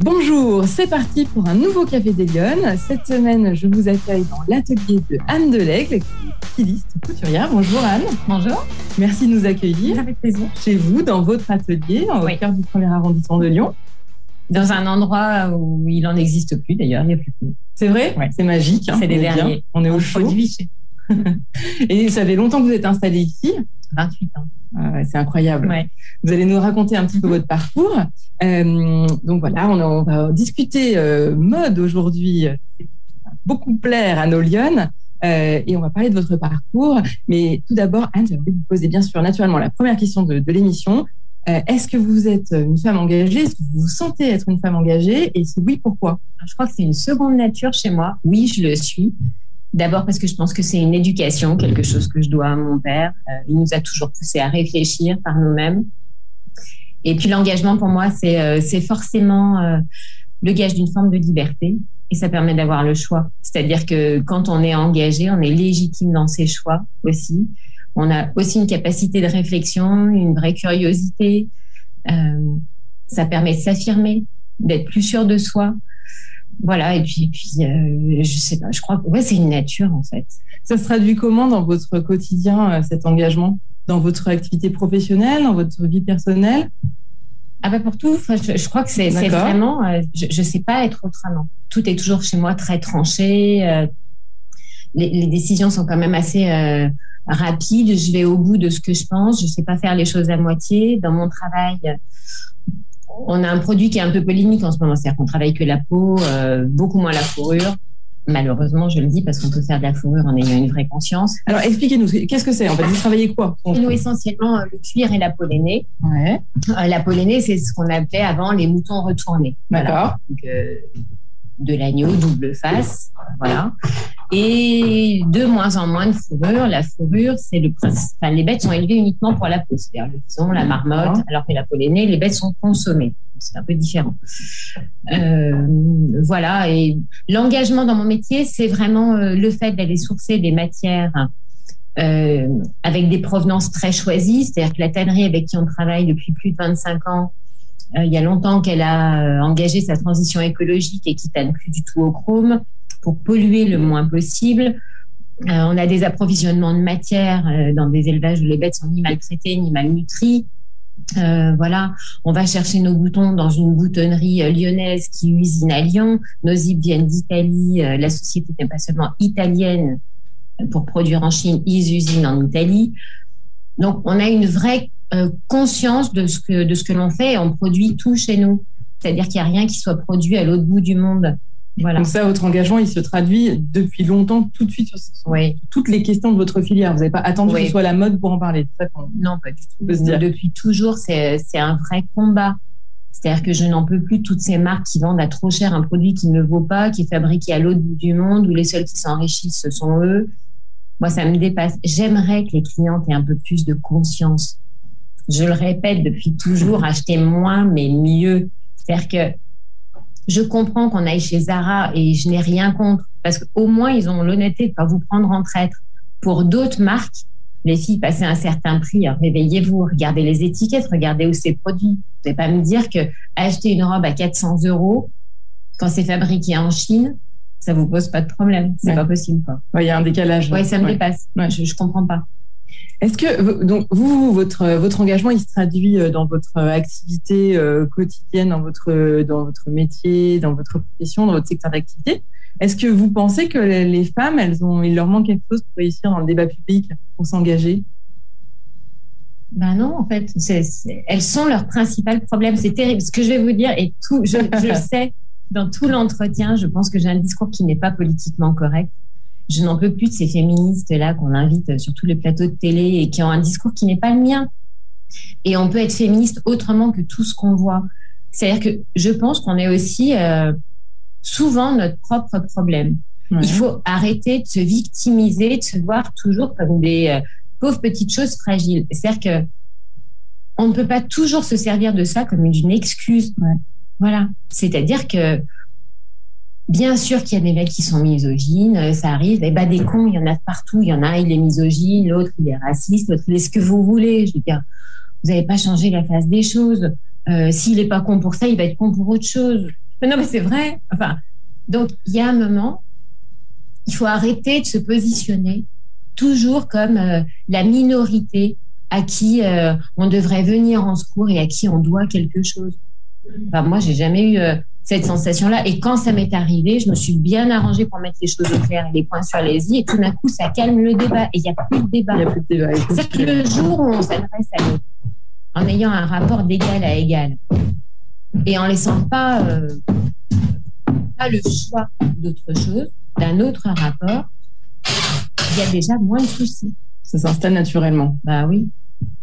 Bonjour, c'est parti pour un nouveau Café des Lyonnes. Cette semaine, je vous accueille dans l'atelier de Anne Delègle, styliste couturière. Bonjour Anne. Bonjour. Merci de nous accueillir. Avec plaisir. Chez vous, dans votre atelier, au Oui. cœur du premier arrondissement de Lyon. Dans un endroit où il en existe plus, d'ailleurs, il n'y a plus. C'est vrai? Ouais. C'est magique. hein. C'est les est bien. derniers. On est au On chaud. produit chez Et ça fait longtemps que vous êtes installé ici. 28 ans. Ah c'est incroyable. Ouais. Vous allez nous raconter un petit peu votre parcours. Euh, donc voilà, on, on va discuter euh, mode aujourd'hui. Va Beaucoup plaire à nos Lyonnes. Euh, et on va parler de votre parcours. Mais tout d'abord, Anne, j'aimerais vous poser bien sûr naturellement la première question de, de l'émission. Euh, Est-ce que vous êtes une femme engagée? Est-ce que vous vous sentez être une femme engagée? Et si oui, pourquoi? Je crois que c'est une seconde nature chez moi. Oui, je le suis. D'abord parce que je pense que c'est une éducation, quelque chose que je dois à mon père. Euh, il nous a toujours poussé à réfléchir par nous-mêmes. Et puis l'engagement, pour moi, c'est euh, c'est forcément euh, le gage d'une forme de liberté. Et ça permet d'avoir le choix. C'est-à-dire que quand on est engagé, on est légitime dans ses choix aussi. On a aussi une capacité de réflexion, une vraie curiosité. Euh, ça permet de s'affirmer, d'être plus sûr de soi. Voilà, et puis, et puis euh, je sais pas, je crois que ouais, c'est une nature en fait. Ça se traduit comment dans votre quotidien, euh, cet engagement? Dans votre activité professionnelle, dans votre vie personnelle? Ah bah pour tout, je, je crois que c'est vraiment, euh, je, je sais pas être autrement. Tout est toujours chez moi très tranché. euh, les, les décisions sont quand même assez euh, rapides. Je vais au bout de ce que je pense. Je sais pas faire les choses à moitié. Dans mon travail, on a un produit qui est un peu polémique en ce moment, c'est-à-dire qu'on travaille que la peau, euh, beaucoup moins la fourrure. Malheureusement, je le dis parce qu'on peut faire de la fourrure en ayant une vraie conscience. Alors expliquez-nous, qu'est-ce que c'est En fait, vous travaillez quoi nous, essentiellement, euh, le cuir et la peau. Ouais, Euh, La peau c'est ce qu'on appelait avant les moutons retournés. Voilà. d'accord. Donc, euh, de l'agneau, double face, voilà. Et de moins en moins de fourrure. La fourrure, c'est le principe. Enfin, les bêtes sont élevées uniquement pour la peau, c'est-à-dire le bison, la marmotte, alors que la peau les bêtes sont consommées. C'est un peu différent. Euh, voilà. Et l'engagement dans mon métier, c'est vraiment euh, le fait d'aller sourcer des matières euh, avec des provenances très choisies. C'est-à-dire que la tannerie avec qui on travaille depuis plus de 25 ans, euh, il y a longtemps qu'elle a engagé sa transition écologique et qui tanne plus du tout au chrome pour polluer le moins possible. Euh, on a des approvisionnements de matière euh, dans des élevages où les bêtes sont ni maltraitées ni malnutries. Euh, voilà, on va chercher nos boutons dans une boutonnerie euh, lyonnaise qui usine à Lyon. Nos zips viennent d'Italie. La société n'est pas seulement italienne pour produire en Chine, ils usinent en Italie. Donc, on a une vraie conscience de ce que de ce que l'on fait et on produit tout chez nous. C'est-à-dire qu'il n'y a rien qui soit produit à l'autre bout du monde. Voilà. Donc ça, votre engagement, il se traduit depuis longtemps, tout de suite, sur Oui. toutes les questions de votre filière. Vous n'avez pas attendu que Oui. ce soit la mode pour en parler. Ça Non, pas du tout. Depuis toujours, c'est un vrai combat. C'est-à-dire que je n'en peux plus toutes ces marques qui vendent à trop cher un produit qui ne vaut pas, qui est fabriqué à l'autre bout du monde, où les seuls qui s'enrichissent, ce sont eux. Moi, ça me dépasse. J'aimerais que les clientes aient un peu plus de conscience. Je le répète depuis toujours, acheter moins, mais mieux. C'est-à-dire que je comprends qu'on aille chez Zara et je n'ai rien contre, parce qu'au moins, ils ont l'honnêteté de ne pas vous prendre en traître. Pour d'autres marques, les filles, passez un certain prix, réveillez-vous, regardez les étiquettes, regardez où c'est produit. Vous n'allez pas me dire que acheter une robe à 400 euros, quand c'est fabriqué en Chine, ça vous pose pas de problème. C'est Ouais. pas possible, quoi. Ouais, Il y a un décalage. Ouais, ça me Ouais. dépasse. Je, je comprends pas. Est-ce que donc vous, votre votre engagement, il se traduit euh, dans votre activité euh, quotidienne, dans votre dans votre métier, dans votre profession, dans votre secteur d'activité? Est-ce que vous pensez que les femmes, elles ont, il leur manque quelque chose pour réussir dans le débat public, pour s'engager? Ben non, en fait, elles sont leur principal problème. C'est terrible. Ce que je vais vous dire, et tout, je, je le sais, dans tout l'entretien, je pense que j'ai un discours qui n'est pas politiquement correct. Je n'en peux plus de ces féministes-là qu'on invite sur tous les plateaux de télé et qui ont un discours qui n'est pas le mien. Et on peut être féministe autrement que tout ce qu'on voit. C'est-à-dire que je pense qu'on est aussi euh, souvent notre propre problème. Il faut arrêter de se victimiser, de se voir toujours comme des euh, pauvres petites choses fragiles. C'est-à-dire que on ne peut pas toujours se servir de ça comme une excuse. Ouais. Voilà. C'est-à-dire que bien sûr qu'il y a des mecs qui sont misogynes, euh, ça arrive. Et bah des cons, il y en a partout. Il y en a il est misogyne, l'autre il est raciste, l'autre il est ce que vous voulez. Je veux dire, vous n'avez pas changé la face des choses. Euh, S'il n'est pas con pour ça, il va être con pour autre chose. non, mais c'est vrai. Enfin, donc, il y a un moment, il faut arrêter de se positionner toujours comme euh, la minorité à qui on devrait venir en secours et à qui on doit quelque chose. Enfin, moi, j'ai jamais eu cette sensation-là. Et quand ça m'est arrivé, je me suis bien arrangée pour mettre les choses au clair et les points sur les i. Et tout d'un coup, ça calme le débat. Et il n'y a plus de débat. Débat. C'est que le jour où on s'adresse à l'autre, en ayant un rapport d'égal à égal, et en laissant pas, euh, pas le choix d'autre chose, d'un autre rapport, il y a déjà moins de soucis. Ça s'installe naturellement. Bah oui.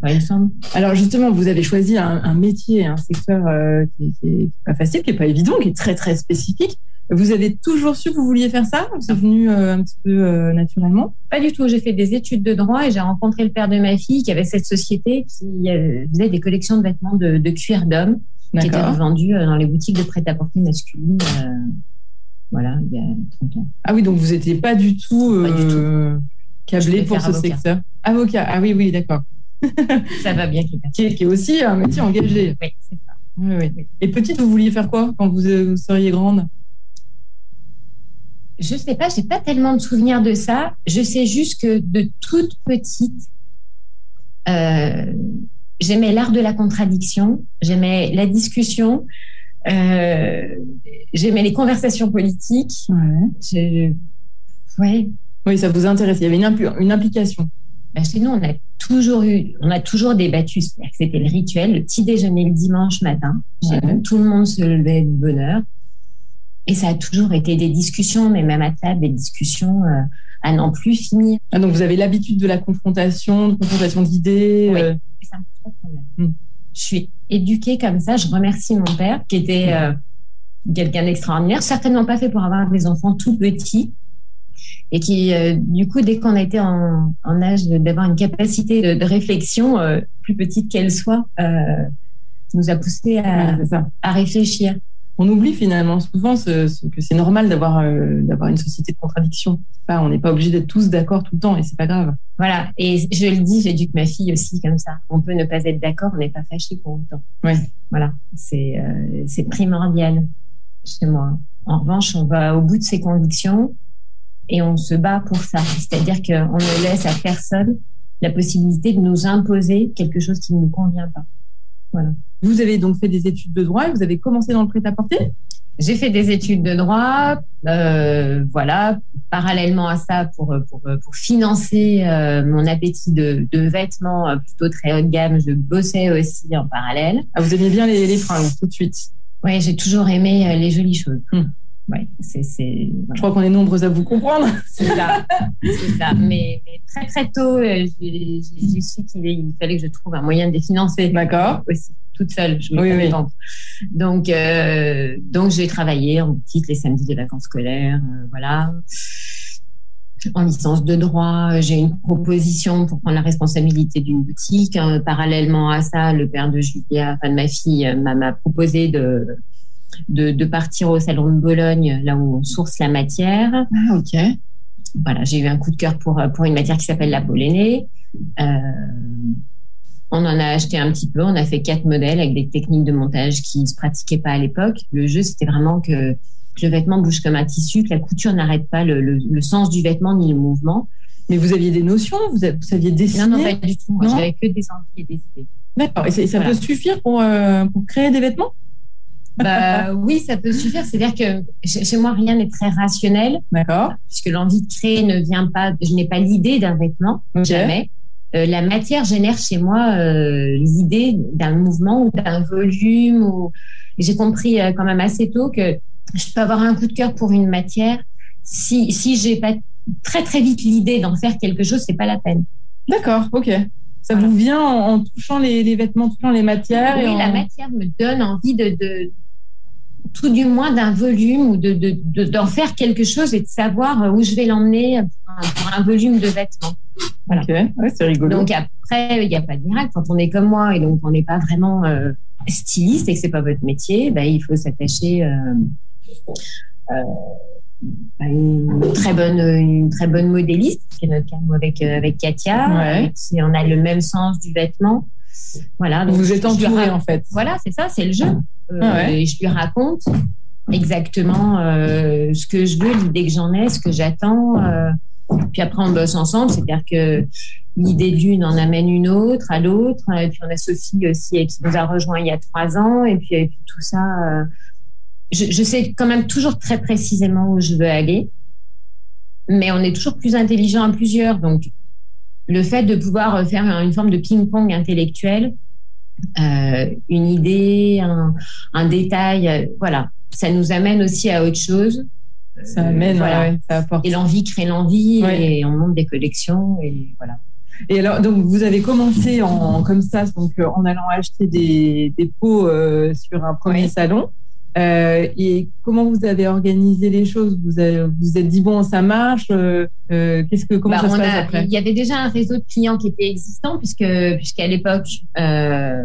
Il me semble. Alors justement, vous avez choisi un, métier, un secteur euh, qui n'est pas facile, qui n'est pas évident, qui est très très spécifique. Vous avez toujours su que vous vouliez faire ça C'est venu euh, un petit peu naturellement? Pas du tout. J'ai fait des études de droit et j'ai rencontré le père de ma fille qui avait cette société qui faisait des collections de vêtements de, de cuir d'homme qui était vendu euh, dans les boutiques de prêt-à-porter masculine. Euh, voilà, il y a 30 ans. Ah oui, donc vous n'étiez pas du tout, euh, câblé pour ce secteur. Avocat, ah oui, oui, d'accord. ça va bien. Qui est, qui est aussi un métier engagé. Oui, c'est ça. Oui, oui. Et petite, vous vouliez faire quoi quand vous, seriez grande? Je ne sais pas, je n'ai pas tellement de souvenirs de ça. Je sais juste que de toute petite, euh, j'aimais l'art de la contradiction, j'aimais la discussion, euh, j'aimais les conversations politiques. Ouais. Oui, ça vous intéresse. Il y avait une, une implication. Ben, chez nous, on a toujours eu, on a toujours débattu. C'était le rituel, le petit déjeuner le dimanche matin. Tout le monde se levait de bonne heure. Et ça a toujours été des discussions, mais même à table, des discussions euh, à n'en plus finir. Ah, donc vous avez l'habitude de la confrontation, de confrontation d'idées. Oui. Euh, ça Hmm. Je suis éduquée comme ça. Je remercie mon père qui était euh, quelqu'un d'extraordinaire, certainement pas fait pour avoir des enfants tout petits et qui, euh, du coup, dès qu'on a été en, âge d'avoir une capacité de, réflexion, euh, plus petite qu'elle soit, nous a poussé à, à réfléchir on oublie finalement souvent ce, que c'est normal d'avoir euh, d'avoir une société de contradiction. Pas, on n'est pas obligé d'être tous d'accord tout le temps et c'est pas grave. Voilà. Et je le dis, j'éduque ma fille aussi comme ça. On peut ne pas être d'accord, on n'est pas fâché pour autant. Ouais. Voilà. C'est euh, c'est primordial chez moi. En revanche, on va au bout de ses convictions et on se bat pour ça. C'est-à-dire qu'on ne laisse à personne la possibilité de nous imposer quelque chose qui ne nous convient pas. Voilà. Vous avez donc fait des études de droit et vous avez commencé dans le prêt-à-porter? J'ai fait des études de droit, euh, voilà, parallèlement à ça pour, pour, pour financer euh, mon appétit de, de, vêtements euh, plutôt très haut de gamme. Je bossais aussi en parallèle. Ah, vous aimiez bien les, les fringues tout de suite? Oui, j'ai toujours aimé les jolies choses. Hum. Ouais, c'est, Je crois qu'on est nombreux à vous comprendre. C'est ça, c'est ça. Mais, très très tôt, j'ai, su qu'il fallait que je trouve un moyen de les financer. D'accord. Aussi toute seule. Je oui, oui. Donc, euh, donc j'ai travaillé en boutique les samedis des vacances scolaires, euh, voilà. En licence de droit, j'ai une proposition pour prendre la responsabilité d'une boutique. Parallèlement à ça, le père de Julia, enfin de ma fille, euh, m'a proposé de, de, de, partir au salon de Bologne, là où on source la matière. Ah, ok. Voilà, j'ai eu un coup de cœur pour, pour une matière qui s'appelle la polénée. Euh, on en a acheté un petit peu. On a fait quatre modèles avec des techniques de montage qui ne se pratiquaient pas à l'époque. Le jeu, c'était vraiment que le vêtement bouge comme un tissu, que la couture n'arrête pas le, sens du vêtement ni le mouvement. Mais vous aviez des notions Vous, saviez dessiner Non, non, pas du tout. J'avais que des envies et des idées. D'accord. Et ça peut suffire euh, pour, créer des vêtements? Bah, oui, ça peut suffire. C'est-à-dire que chez moi, rien n'est très rationnel. D'accord. Puisque l'envie de créer ne vient pas, je n'ai pas l'idée d'un vêtement, jamais. Euh, la matière génère chez moi euh, l'idée d'un mouvement ou d'un volume. Ou... J'ai compris euh, quand même assez tôt que je peux avoir un coup de cœur pour une matière. Si, si j'ai pas très très vite l'idée d'en faire quelque chose, c'est pas la peine. D'accord, ok. Ça vous vient en, touchant les, vêtements, touchant les matières. Oui, la matière me donne envie de, de tout du moins d'un volume ou de, d'en faire quelque chose et de savoir où je vais l'emmener pour un, volume de vêtements. Voilà. c'est rigolo. Donc après, il n'y a pas de miracle. Quand on est comme moi et donc on n'est pas vraiment euh, styliste et que c'est pas votre métier, bah, il faut s'attacher euh, euh, à une très bonne, une très bonne modéliste, qui est notre cas avec avec Katia. Si on a le même sens du vêtement. Voilà. Donc vous êtes entouré en fait. Voilà, c'est ça, c'est le jeu. Ah et je lui raconte exactement ce que je veux, l'idée que j'en ai, ce que j'attends. puis après, on bosse ensemble, c'est-à-dire que l'idée d'une en amène une autre à l'autre. Et puis on a Sophie aussi qui nous a rejoint il y a trois ans. Et puis, et puis tout ça, je, je, sais quand même toujours très précisément où je veux aller. Mais on est toujours plus intelligent à plusieurs. Donc, le fait de pouvoir faire une forme de ping-pong intellectuel, euh, une idée, un, un, détail, euh, voilà, ça nous amène aussi à autre chose. Ça amène, voilà. ça apporte. Et l'envie crée l'envie et on monte des collections et voilà. Et alors, donc, vous avez commencé en, comme ça, donc, en allant acheter des, des pots euh, sur un premier salon. Euh, et comment vous avez organisé les choses? Vous avez, vous êtes dit bon, ça marche. Euh, euh Qu'est-ce que comment bah, ça se passe après? Il y avait déjà un réseau de clients qui était existant puisque puisqu'à l'époque, euh,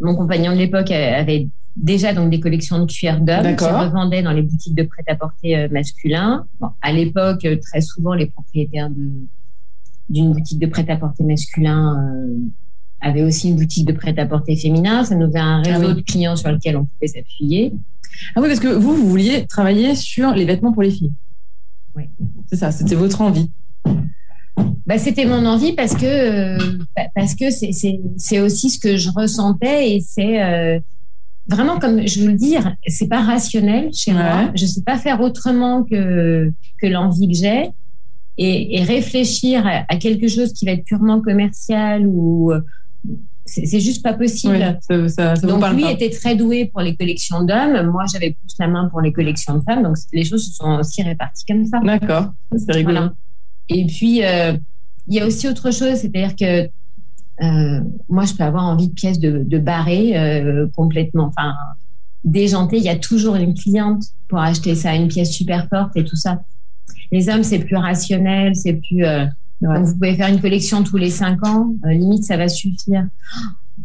mon compagnon de l'époque avait déjà donc des collections de cuir d'homme qui revendaient dans les boutiques de prêt-à-porter masculin. Bon, à l'époque, très souvent, les propriétaires d'une boutique de prêt-à-porter masculin avait aussi une boutique de prêt-à-porter féminin. Ça nous fait un réseau ah de clients sur lequel on pouvait s'appuyer. Ah oui, parce que vous, vous vouliez travailler sur les vêtements pour les filles. Oui. C'est ça, c'était votre envie. Bah, c'était mon envie parce que euh, parce que c'est aussi ce que je ressentais et c'est euh, vraiment comme je veux le dire, c'est pas rationnel chez moi. Je sais pas faire autrement que que l'envie que j'ai et, et, réfléchir à, à, quelque chose qui va être purement commercial ou c'est juste pas possible. donc lui était très doué pour les collections d'hommes. Moi, j'avais plus la main pour les collections de femmes. Donc les choses se sont aussi réparties comme ça. D'accord, c'est rigolo. Et puis euh, il y a aussi autre chose, c'est-à-dire que euh, moi, je peux avoir envie de pièces de, de barrer euh, complètement, enfin déjantées. Il y a toujours une cliente pour acheter ça, une pièce super forte et tout ça. Les hommes, c'est plus rationnel, c'est plus donc, vous pouvez faire une collection tous les cinq ans. Euh, limite, ça va suffire.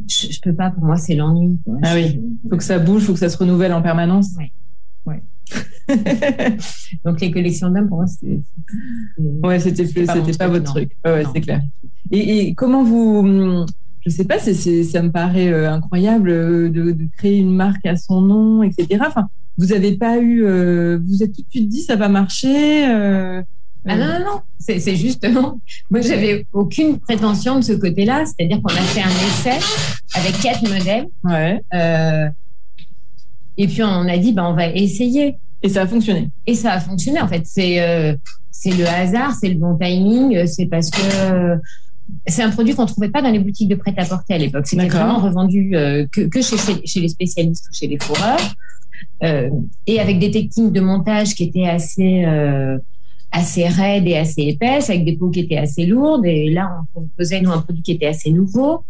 Je, je peux pas. Pour moi, c'est l'ennui. Ah oui. Faut que ça bouge, faut que ça se renouvelle en permanence. Oui. Ouais. Donc les collections d'hommes, pour moi, c'est. Ouais, c'était c'était pas, votre truc. Ouais, c'est clair. Et, et, comment vous je sais pas, ça me paraît euh, incroyable euh, de, de, créer une marque à son nom, etc. Enfin, vous n'avez pas eu, vous êtes tout de suite dit ça va marcher. Ah non, non, non, c'est justement, moi j'avais aucune prétention de ce côté-là, c'est-à-dire qu'on a fait un essai avec quatre modèles. Ouais. Euh, et puis on a dit, ben, on va essayer. Et ça a fonctionné. Et ça a fonctionné, en fait. C'est euh, le hasard, c'est le bon timing, c'est parce que c'est un produit qu'on trouvait pas dans les boutiques de prêt-à-porter à l'époque. C'était vraiment revendu euh, que, que chez, chez, les spécialistes ou chez les fourreurs. Euh, et avec des techniques de montage qui étaient assez euh, assez raide et assez épaisse, avec des peaux qui étaient assez lourdes. Et là, on proposait nous un produit qui était assez nouveau.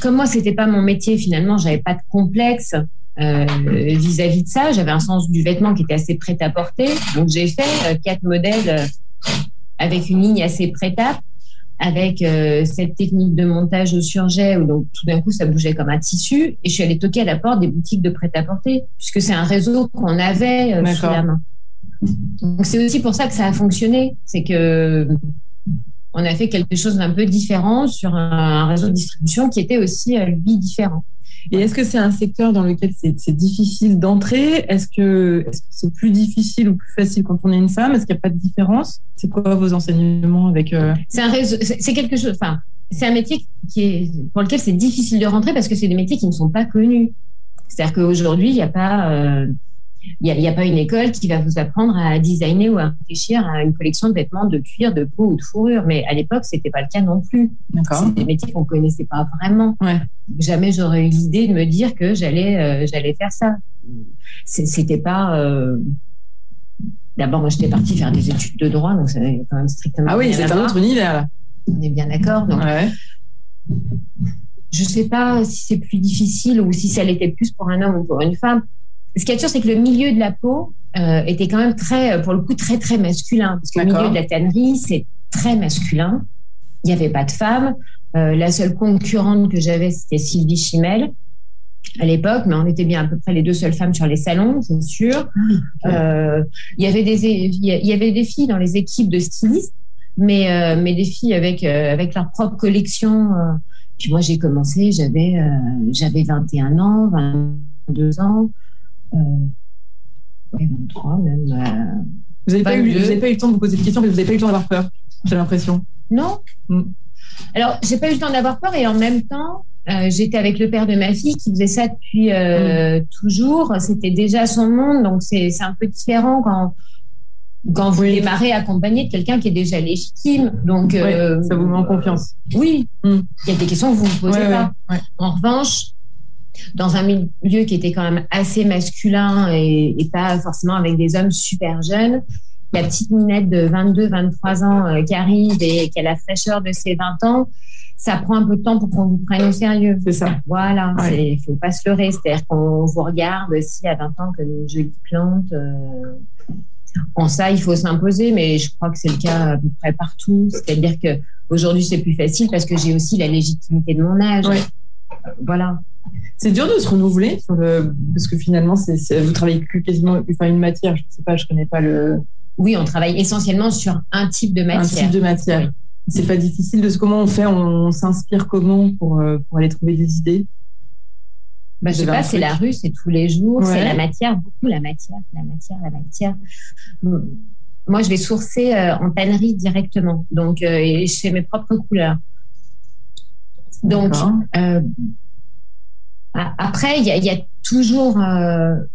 Comme moi, c'était pas mon métier, finalement, j'avais pas de complexe euh, vis-à-vis de ça. J'avais un sens du vêtement qui était assez prêt à porter. Donc, j'ai fait euh, quatre modèles euh, avec une ligne assez prête à avec cette technique de montage au surjet où donc tout d'un coup ça bougeait comme un tissu et je suis allée toquer à la porte des boutiques de prêt-à-porter puisque c'est un réseau qu'on avait sous la main. Donc c'est aussi pour ça que ça a fonctionné, c'est que on a fait quelque chose d'un peu différent sur un réseau de distribution qui était aussi euh, lui différent. Et est-ce que c'est un secteur dans lequel c'est difficile d'entrer? Est-ce que c'est plus difficile ou plus facile quand on est une femme? Est-ce qu'il n'y a pas de différence? C'est quoi vos enseignements avec euh, C'est un réseau, c'est quelque chose. Enfin, c'est un métier qui est pour lequel c'est difficile de rentrer parce que c'est des métiers qui ne sont pas connus. C'est-à-dire qu'aujourd'hui, il n'y a pas euh, il n'y a, a, pas une école qui va vous apprendre à designer ou à réfléchir à une collection de vêtements de cuir, de peau ou de fourrure. Mais à l'époque, c'était pas le cas non plus. C'est des métiers qu'on connaissait pas vraiment. Ouais. Jamais j'aurais eu l'idée de me dire que j'allais euh, j'allais faire ça. C'était pas. Euh... D'abord, moi, j'étais partie faire des études de droit, donc c'est quand même strictement. Ah oui, c'est un autre univers. Là. On est bien d'accord. Donc, ouais. je sais pas si c'est plus difficile ou si ça l'était plus pour un homme ou pour une femme ce qui est sûr, c'est que le milieu de la peau euh, était quand même très, pour le coup, très, très masculin. Parce que le milieu de la tannerie, c'est très masculin. Il n'y avait pas de femmes. Euh, la seule concurrente que j'avais, c'était Sylvie Chimel à l'époque, mais on était bien à peu près les deux seules femmes sur les salons, c'est sûr. Euh, il y avait des il y avait des filles dans les équipes de stylistes, mais euh, mais des filles avec euh, avec leur propre collection. Euh. Puis moi j'ai commencé, j'avais j'avais 21 ans, 22 ans. Oui, 23 même. vous n'avez pas, eu, pas eu le temps de vous poser des questions, mais vous n'avez pas eu le temps d'avoir peur, j'ai l'impression. Non. Mm. Alors, j'ai pas eu le temps d'avoir peur et en même temps, euh, j'étais avec le père de ma fille qui faisait ça depuis euh, mm. toujours. C'était déjà son monde, donc c'est un peu différent quand quand vous démarrez accompagné de quelqu'un qui est déjà légitime. Donc euh, ça vous met en confiance. Oui, mm. il y a des questions que vous ne vous posez pas. En revanche, dans un milieu qui était quand même assez masculin et, et, pas forcément avec des hommes super jeunes, la petite minette de 22, 23 ans qui arrive et qui a la fraîcheur de ses 20 ans, ça prend un peu de temps pour qu'on vous prenne au sérieux. C'est ça. Voilà, il ne faut pas se leurrer. C'est-à-dire qu'on vous regarde aussi à 20 ans comme une jolie plante. Euh, en ça, il faut s'imposer, mais je crois que c'est le cas à peu près partout. C'est-à-dire qu'aujourd'hui, c'est plus facile parce que j'ai aussi la légitimité de mon âge. Voilà. C'est dur de se renouveler parce que finalement, vous travaillez quasiment enfin, une matière. Je ne sais pas, je ne connais pas le. Oui, on travaille essentiellement sur un type de matière. Un type de matière c'est pas difficile de ce comment on fait, on, s'inspire comment pour, euh, pour aller trouver des idées? Bah, je sais pas, c'est la rue, c'est tous les jours, c'est la matière, beaucoup la matière, la matière, la matière. Moi, je vais sourcer euh, en tannerie directement, donc euh, et je fais mes propres couleurs. Donc après, il y, a toujours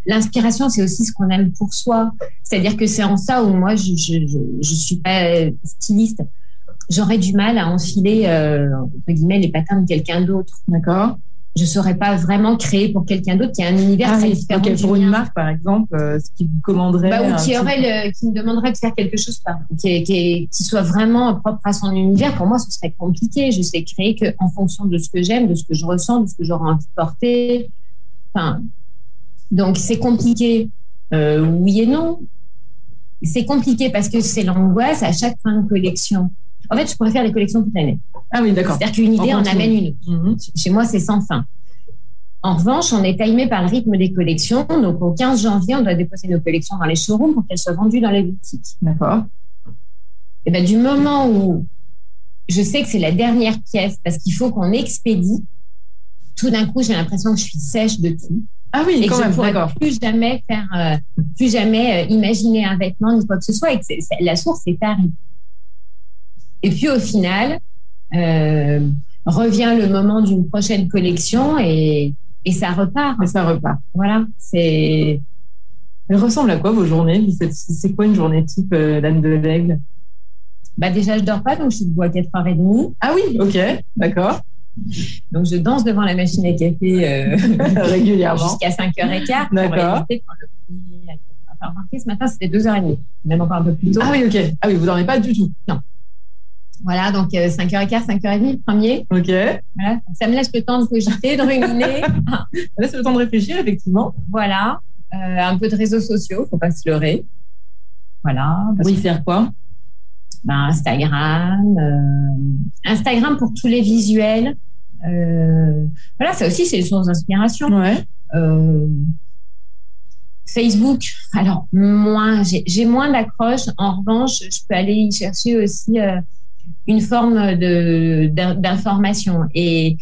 l'inspiration, c'est aussi ce qu'on aime pour soi. C'est-à-dire que c'est en ça où moi, je, je, je suis pas styliste j'aurais du mal à enfiler euh, entre guillemets les patins de quelqu'un d'autre. D'accord. Je ne saurais pas vraiment créer pour quelqu'un d'autre qui a un univers ah très différent. pour une marque, par exemple, euh, ce qui vous commanderait. Bah, ou qui, aurait qui me demanderait de faire quelque chose qui, qui, qui, soit vraiment propre à son univers. Pour moi, ce serait compliqué. Je sais créer qu'en fonction de ce que j'aime, de ce que je ressens, de ce que j'aurais envie de porter. Enfin, donc, c'est compliqué. Euh, oui et non. C'est compliqué parce que c'est l'angoisse à chaque fin de collection. En fait, je pourrais faire les collections toute l'année. Ah oui, d'accord. C'est-à-dire qu'une idée en, amène une autre. Mhm. Chez moi, c'est sans fin. En revanche, on est timé par le rythme des collections. Donc, au 15 janvier, on doit déposer nos collections dans les showrooms pour qu'elles soient vendues dans les boutiques. D'accord. Et ben, du moment où je sais que c'est la dernière pièce parce qu'il faut qu'on expédie, tout d'un coup, j'ai l'impression que je suis sèche de tout. Ah oui, et quand que même, je pourrais plus jamais faire, euh, plus jamais euh, imaginer un vêtement ni quoi que ce soit. Et que la source est Paris. Et puis au final, revient le moment d'une prochaine collection et, et ça repart. Et ça repart. Voilà, c'est. Elle ressemble à quoi vos journées C'est quoi une journée type euh, l'âne de l'aigle bah déjà, je dors pas, donc je suis debout à 4h30. Ah oui, ok, d'accord. Donc, je danse devant la machine à café euh, régulièrement jusqu'à 5h15. D'accord. Enfin, remarqué, ce matin, c'était 2h30, même encore un peu plus tôt. Ah oui, ok. Ah oui, vous dormez pas du tout Non. Voilà, donc 5h15, 5h30, le premier. OK. Voilà, ça me laisse le temps de cogiter, de ruminer. ça laisse le temps de réfléchir, effectivement. Voilà. Euh, un peu de réseaux sociaux, faut pas se leurrer. Voilà. Oui, faire quoi? Ben, Instagram. Euh, Instagram pour tous les visuels. Euh, voilà, ça aussi, c'est une source d'inspiration. Ouais. Facebook, alors moins, j'ai moins d'accroche. En revanche, je peux aller y chercher aussi une forme d'information. Et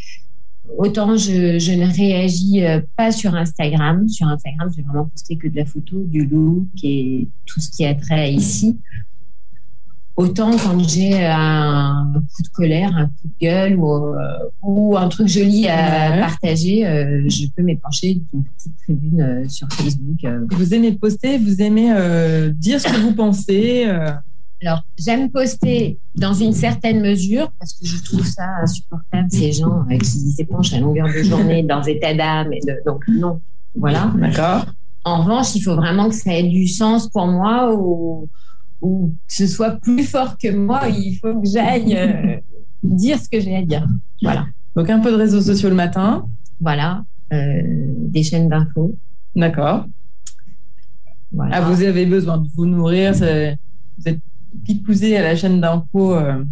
autant je, je, ne réagis euh, pas sur Instagram. Sur Instagram, j'ai vraiment posté que de la photo, du look et tout ce qui a trait ici. Autant quand j'ai un coup de colère, un coup de gueule ou, euh, ou un truc joli à partager, euh, je peux m'épancher d'une petite tribune sur Facebook. Vous aimez poster, vous aimez dire ce que vous pensez alors, j'aime poster dans une certaine mesure parce que je trouve ça insupportable, ces gens euh, qui s'épanchent à longueur de journée dans état d'âme. Et donc, non. Voilà. D'accord. En revanche, il faut vraiment que ça ait du sens pour moi ou, ou que ce soit plus fort que moi. Il faut que j'aille euh, dire ce que j'ai à dire. Voilà. Donc, un peu de réseaux sociaux le matin. Voilà. Euh, des chaînes d'infos. D'accord. Voilà. Ah, vous avez besoin de vous nourrir. Vous êtes picousé à la chaîne d'infos. Euh,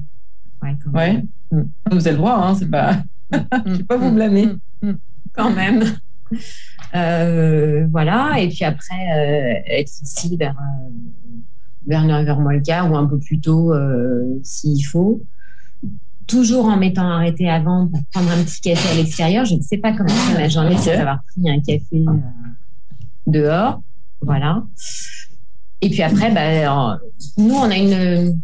ouais, mm. Vous avez le droit, hein, c'est pas. Je ne vais pas vous blâmer. Mm. Quand même. Euh, voilà, et puis après, euh, être ici vers, vers 9h ou un peu plus tôt s'il faut. Toujours en m'étant arrêté avant pour prendre un petit café à l'extérieur. Je ne sais pas comment faire la journée sans avoir pris un café dehors. Voilà. Et puis après, bah, nous, on a une,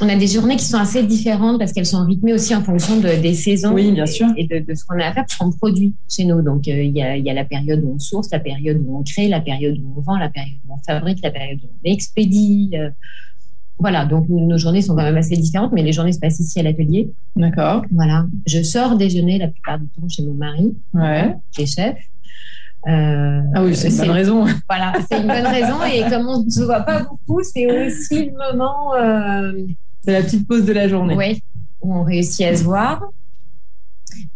on a des journées qui sont assez différentes parce qu'elles sont rythmées aussi en fonction des saisons oui, bien sûr. et, de, ce qu'on a à faire, parce qu'on produit chez nous. Donc, euh, il y, a, la période où on source, la période où on crée, la période où on vend, la période où on fabrique, la période où on expédie. Euh. voilà, donc nos journées sont quand même assez différentes, mais les journées se passent ici à l'atelier. D'accord. Voilà. Je sors déjeuner la plupart du temps chez mon mari, ouais. qui est chef. Euh, ah oui, c'est une bonne raison. Voilà, c'est une bonne raison. Et comme on ne se voit pas beaucoup, c'est aussi le moment c'est la petite pause de la journée. Oui, où on réussit à se voir.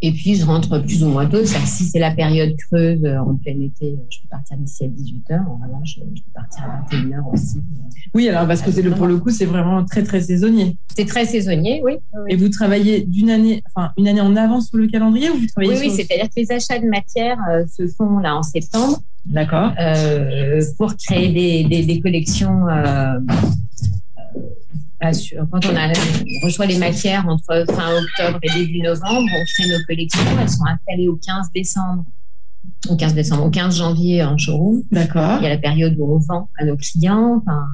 Et puis, je rentre plus ou moins tôt. Si c'est la période creuse euh, en plein été, euh, je peux partir d'ici à 18h. En revanche, je peux partir à 21h aussi. Euh, oui, alors parce que c'est le, pour le coup, c'est vraiment très, très saisonnier. C'est très saisonnier, oui. Et vous travaillez d'une année, enfin, une année en avance sur le calendrier ou vous travaillez Oui, oui c'est-à-dire que les achats de matière se font là en septembre. D'accord. pour créer des, des, collections quand on, reçoit les matières entre fin octobre et début novembre, on crée nos collections. Elles sont installées au 15 décembre. Au 15 décembre, au 15 janvier en showroom. D'accord. Il y a la période où on vend à nos clients. Enfin,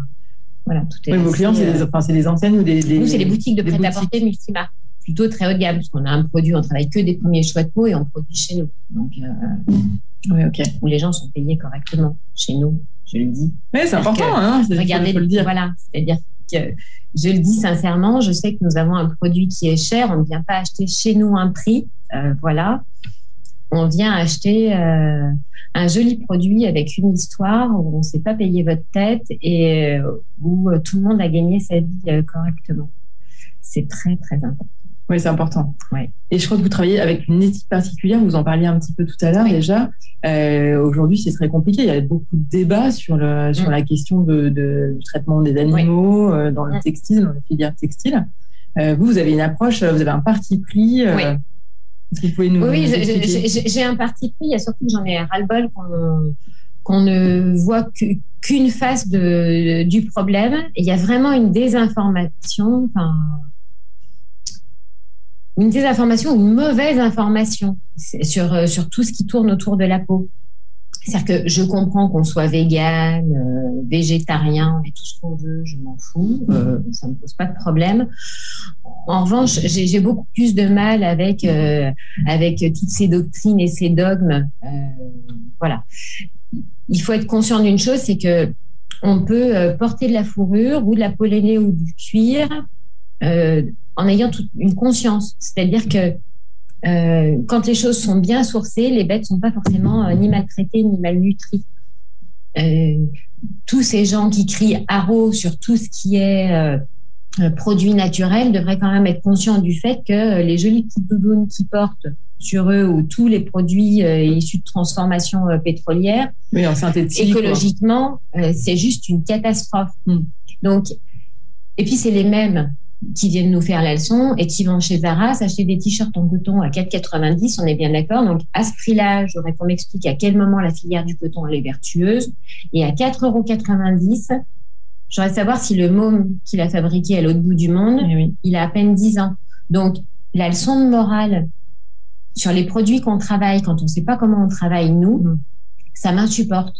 voilà, tout est. Oui, vos clients, c'est des, enfin, des, enseignes ou des. Nous, c'est les boutiques de prêt-à-porter multimarques plutôt très haut de gamme, parce qu'on a un produit, on travaille que des premiers choix de peau et on produit chez nous. Donc, euh, oui, ok. Où les gens sont payés correctement chez nous, je le dis. Oui, c'est important. hein, regardez, le dire. voilà, c'est-à-dire que je le dis sincèrement, je sais que nous avons un produit qui est cher. On ne vient pas acheter chez nous un prix. Euh, voilà. On vient acheter euh, un joli produit avec une histoire où on ne s'est pas payé votre tête et euh, où tout le monde a gagné sa vie correctement. C'est très, très important. Oui, c'est important. Ouais. Et je crois que vous travaillez avec une éthique particulière. Vous en parliez un petit peu tout à l'heure déjà. Euh, Aujourd'hui, c'est très compliqué. Il y a beaucoup de débats sur, le, sur mm. la question de, de, du traitement des animaux euh, dans le mm. textile, dans la filière textile. Euh, vous, vous avez une approche, vous avez un parti pris. Oui. Est-ce que vous pouvez nous. Oui, j'ai un parti pris. Il y a surtout que j'en ai ras-le-bol qu'on ne voit qu'une face de, du problème. il y a vraiment une désinformation. Enfin, une désinformation, une mauvaise information sur, euh, sur tout ce qui tourne autour de la peau. C'est-à-dire que je comprends qu'on soit vegan, euh, végétarien, et tout ce qu'on veut, je m'en fous, euh, ça ne me pose pas de problème. En revanche, j'ai beaucoup plus de mal avec, avec toutes ces doctrines et ces dogmes. voilà. Il faut être conscient d'une chose, c'est que on peut porter de la fourrure ou de la pollenée ou du cuir en ayant toute une conscience. C'est-à-dire que euh, quand les choses sont bien sourcées, les bêtes sont pas forcément euh, ni maltraitées ni malnutries. Euh, tous ces gens qui crient haro sur tout ce qui est produit naturel devraient quand même être conscients du fait que les jolies petites doudounes qui portent sur eux ou tous les produits issus de transformation pétrolière, oui, en synthétique, écologiquement, c'est juste une catastrophe. Hmm. Donc, et puis c'est les mêmes qui viennent nous faire la leçon et qui vont chez Zara s'acheter des t-shirts en coton à 4,90, on est bien d'accord. Donc, à ce prix-là, j'aurais qu'on m'explique à quel moment la filière du coton elle est vertueuse. Et à 4,90 j'aurais savoir si le môme qu'il a fabriqué à l'autre bout du monde, eh il a à peine 10 ans. Donc, la leçon de morale sur les produits qu'on travaille, quand on ne sait pas comment on travaille, nous, mm. ça m'insupporte.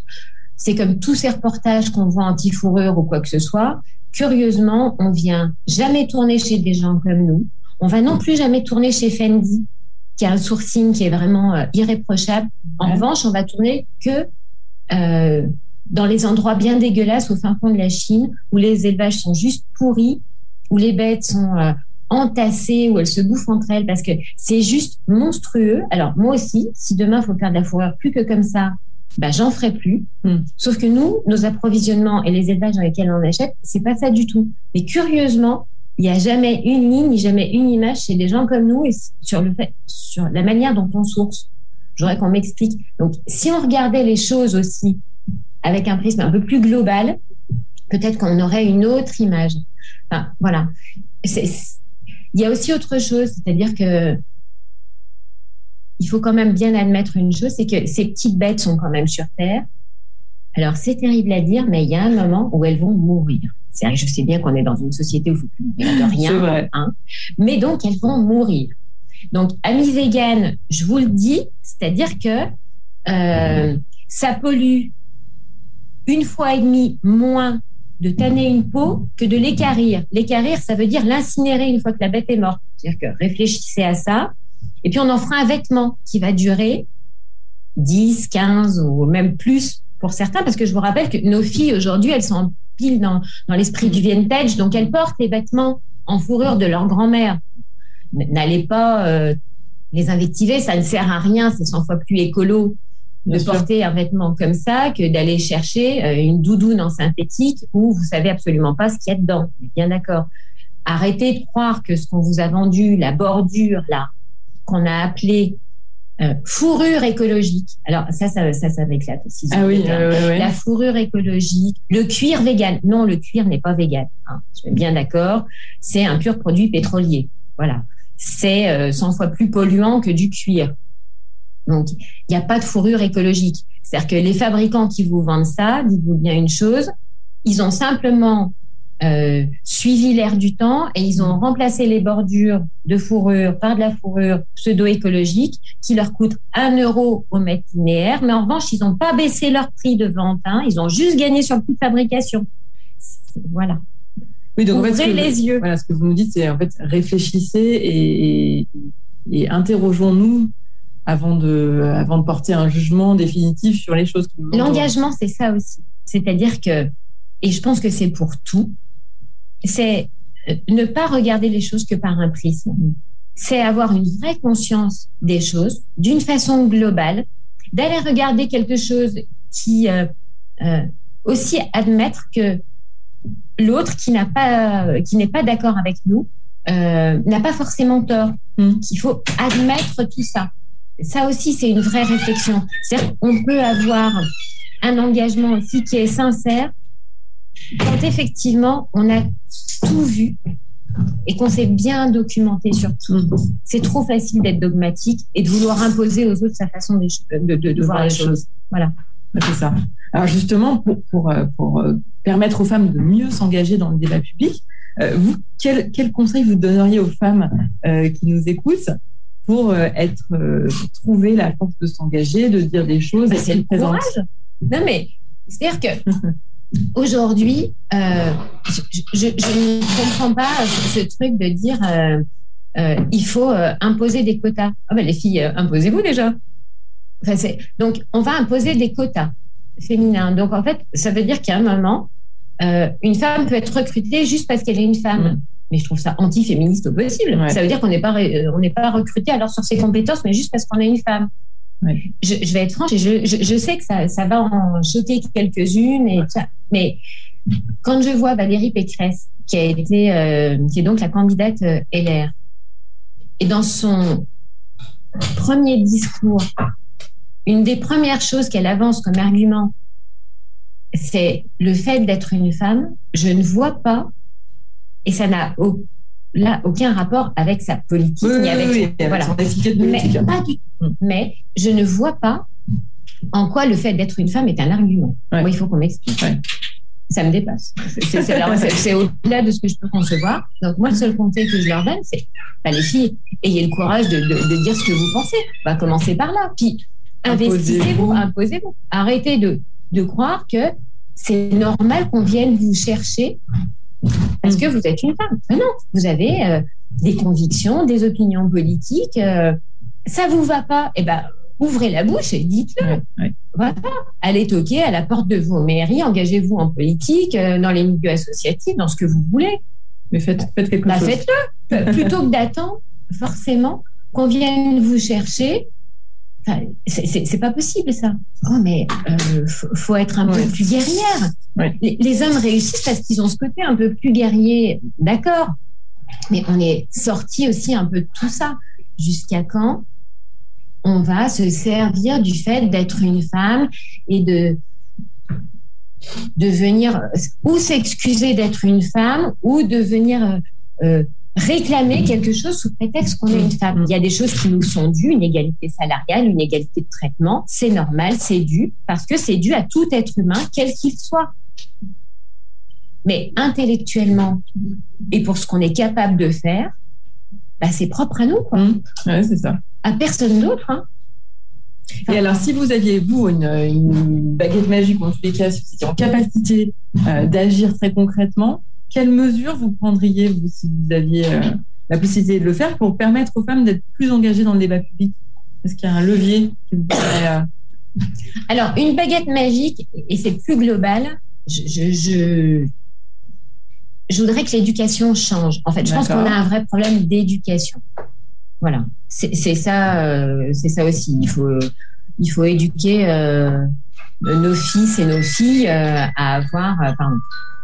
C'est comme tous ces reportages qu'on voit anti-fourrure ou quoi que ce soit curieusement, on vient jamais tourner chez des gens comme nous. On va non plus jamais tourner chez Fendi, qui a un sourcing qui est vraiment euh, irréprochable. En revanche, on va tourner que euh, dans les endroits bien dégueulasses au fin fond de la Chine, où les élevages sont juste pourris, où les bêtes sont euh, entassées, où elles se bouffent entre elles, parce que c'est juste monstrueux. Alors moi aussi, si demain il faut faire de la fourrure plus que comme ça, bah, j'en ferai plus. Hmm. Sauf que nous, nos approvisionnements et les élevages dans lesquels on achète, c'est pas ça du tout. Mais curieusement, il n'y a jamais une ligne, jamais une image chez des gens comme nous et sur le fait, sur la manière dont on source. J'aurais qu'on m'explique. Donc, si on regardait les choses aussi avec un prisme un peu plus global, peut-être qu'on aurait une autre image. Enfin, voilà. Il y a aussi autre chose, c'est-à-dire que il faut quand même bien admettre une chose, c'est que ces petites bêtes sont quand même sur Terre. Alors, c'est terrible à dire, mais il y a un moment où elles vont mourir. C'est vrai que je sais bien qu'on est dans une société où il faut plus mourir de rien. Hein, mais donc, elles vont mourir. Donc, amis véganes, je vous le dis, c'est-à-dire que euh, ça pollue une fois et demie moins de tanner une peau que de l'équarrir. L'équarrir, ça veut dire l'incinérer une fois que la bête est morte. C'est-à-dire que réfléchissez à ça. Et puis on en fera un vêtement qui va durer 10, 15 ou même plus pour certains, parce que je vous rappelle que nos filles aujourd'hui, elles sont pile dans, dans l'esprit du vintage, donc elles portent les vêtements en fourrure de leur grand-mère. N'allez pas euh, les invectiver, ça ne sert à rien, c'est 100 fois plus écolo de porter un vêtement comme ça que d'aller chercher euh, une doudoune en synthétique où vous savez absolument pas ce qu'il y a dedans. Bien d'accord. Arrêtez de croire que ce qu'on vous a vendu, la bordure là, qu'on a appelé euh, fourrure écologique. Alors ça, ça, ça, ça m'éclate aussi. Ah oui, La fourrure écologique, le cuir vegan. Non, le cuir n'est pas vegan. Hein, je suis bien d'accord. C'est un pur produit pétrolier. Voilà. C'est 100 euh, fois plus polluant que du cuir. Donc, il n'y a pas de fourrure écologique. C'est-à-dire que les fabricants qui vous vendent ça, dites-vous bien une chose, ils ont simplement euh, suivi l'air du temps et ils ont remplacé les bordures de fourrure par de la fourrure pseudo-écologique qui leur coûte 1 euro au mètre linéaire. Mais en revanche, ils n'ont pas baissé leur prix de vente. Hein. ils ont juste gagné sur le coût de fabrication. Voilà. Oui, donc Ouvrez en fait, les yeux. Voilà, ce que vous nous dites, c'est en fait réfléchissez et, et interrogeons-nous avant de, avant de porter un jugement définitif sur les choses. L'engagement, c'est ça aussi. C'est-à-dire que, et je pense que c'est pour tout, c'est euh, ne pas regarder les choses que par un prisme. C'est avoir une vraie conscience des choses d'une façon globale, d'aller regarder quelque chose qui euh, euh, aussi admettre que l'autre qui n'a pas qui n'est pas d'accord avec nous n'a pas forcément tort. Mmh. Qu'il faut admettre tout ça ça aussi, c'est une vraie réflexion. On peut avoir un engagement aussi qui est sincère quand effectivement on a tout vu et qu'on s'est bien documenté sur tout. C'est trop facile d'être dogmatique et de vouloir imposer aux autres sa façon de, voir les choses. Voilà. C'est ça. Alors justement, pour, euh, euh, permettre aux femmes de mieux s'engager dans le débat public, euh, vous, quel, quel conseil vous donneriez aux femmes qui nous écoutent pour être euh, trouver la force de s'engager, de dire des choses. c'est le courage. Non mais c'est-à-dire que aujourd'hui, euh, je, ne comprends pas ce, truc de dire il faut imposer des quotas. Ah ben les filles, imposez-vous déjà. Enfin, donc on va imposer des quotas féminins. Donc en fait, ça veut dire qu'à un moment, une femme peut être recrutée juste parce qu'elle est une femme. Mm mais je trouve ça anti-féministe au possible. Ça veut dire qu'on n'est pas, euh, on n'est pas recruté alors sur ses compétences, mais juste parce qu'on est une femme. Je, vais être franche je, je, sais que ça, va en choquer quelques-unes, mais quand je vois Valérie Pécresse, qui a été, euh, qui est donc la candidate euh, LR, et dans son premier discours, une des premières choses qu'elle avance comme argument, c'est le fait d'être une femme. Je ne vois pas et ça n'a là aucun rapport avec sa politique ni avec, voilà. Mais, pas du. Mais je ne vois pas en quoi le fait d'être une femme est un argument. Moi, il faut qu'on m'explique. Ça me dépasse. C'est au-delà de ce que je peux concevoir. Donc, moi, le seul conseil que je leur donne, c'est bah, les filles, ayez le courage de, de, dire ce que vous pensez. On va commencer par là. Puis, investissez-vous, imposez-vous. Arrêtez de, de croire que c'est normal qu'on vienne vous chercher parce que vous êtes une femme. non, vous avez euh, des convictions, des opinions politiques. Euh, ça vous va pas Eh ben, ouvrez la bouche et dites-le. Voilà. Allez toquer à la porte de vos mairies, engagez-vous en politique, euh, dans les milieux associatifs, dans ce que vous voulez. Mais faites, faites quelque bah, chose. Faites-le. Plutôt que d'attendre, forcément, qu'on vienne vous chercher c'est pas possible ça. Oh, mais euh, faut, être un peu plus guerrière. Les, hommes réussissent parce qu'ils ont ce côté un peu plus guerrier, d'accord. Mais on est sorti aussi un peu de tout ça. Jusqu'à quand on va se servir du fait d'être une femme et de de venir ou s'excuser d'être une femme ou de venir euh, euh, réclamer quelque chose sous prétexte qu'on est une femme. Il y a des choses qui nous sont dues, une égalité salariale, une égalité de traitement, c'est normal, c'est dû, parce que c'est dû à tout être humain, quel qu'il soit. Mais intellectuellement, et pour ce qu'on est capable de faire, bah, c'est propre à nous. Quoi. Mmh. c'est ça. À personne d'autre. Hein. Et alors, si vous aviez, vous, une, baguette magique, en tous les cas, si vous étiez en capacité euh, d'agir très concrètement, quelles mesures vous prendriez, vous, si vous aviez euh, la possibilité de le faire, pour permettre aux femmes d'être plus engagées dans le débat public? Est-ce qu'il y a un levier qui vous pourrait, Alors, une baguette magique, et c'est plus global, je, je, voudrais que l'éducation change. En fait, je pense qu'on a un vrai problème d'éducation. Voilà, c'est ça, euh, c'est ça aussi. Il faut, il faut éduquer euh, nos fils et nos filles euh, à avoir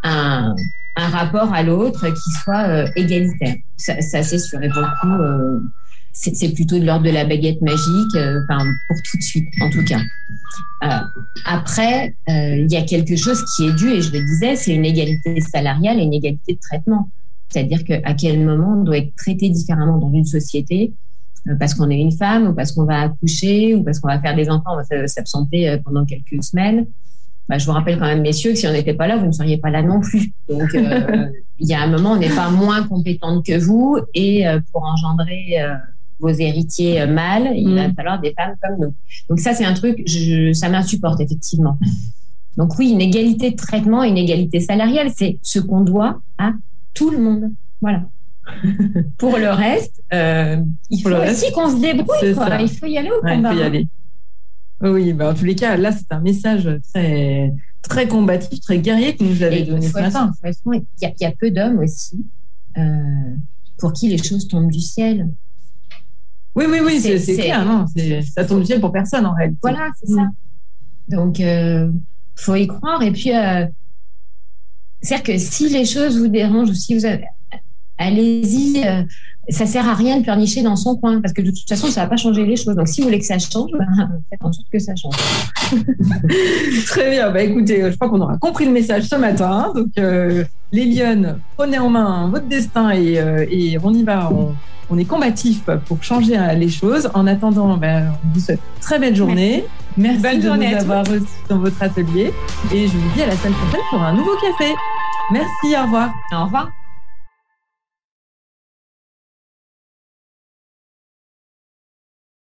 un, un, rapport à l'autre qui soit égalitaire. Ça, ça c'est sûr. Et pour le coup, c'est plutôt de l'ordre de la baguette magique, euh, enfin pour tout de suite en tout cas. Euh, après, euh, il y a quelque chose qui est dû, et je le disais, c'est une égalité salariale et une égalité de traitement. C'est-à-dire qu'à quel moment on doit être traité différemment dans une société parce qu'on est une femme ou parce qu'on va accoucher ou parce qu'on va faire des enfants, on va s'absenter pendant quelques semaines. Bah, je vous rappelle quand même, messieurs, que si on n'était pas là, vous ne seriez pas là non plus. Donc, il y a un moment, on n'est pas moins compétente que vous et pour engendrer vos héritiers euh, mâles, il va mm. falloir des femmes comme nous. Donc ça, c'est un truc, je, ça m'insupporte effectivement. Donc oui, une égalité de traitement, une égalité salariale, c'est ce qu'on doit à tout le monde. Voilà. Pour le reste, euh, il faut aussi qu'on se débrouille. Il faut y aller au combat. il faut y hein. aller. Oui, bah en tous les cas, là, c'est un message très, très combatif, très guerrier que nous avez donné ce matin. Il y, a peu d'hommes aussi euh, pour qui les choses tombent du ciel. Oui, oui, oui, c'est clair. Non, ça tombe bien pour personne en réalité. Voilà, c'est ça. Donc, il euh, faut y croire. Et puis, euh, c'est-à-dire que si les choses vous dérangent ou si vous avez. Allez-y, ça sert à rien de pleurnicher dans son coin parce que de toute façon, ça va pas changer les choses. Donc, si vous voulez que ça change, ben, faites en sorte que ça change. Très bien. Bah, écoutez, je crois qu'on aura compris le message ce matin. Donc, les lionnes, prenez en main votre destin et, et on y va. On on est combatif pour changer euh, les choses. En attendant, ben, on vous souhaite une très belle journée. Merci, de nous avoir reçus dans votre atelier. Et je vous dis à la semaine prochaine pour un nouveau café. Merci, au revoir. Au revoir.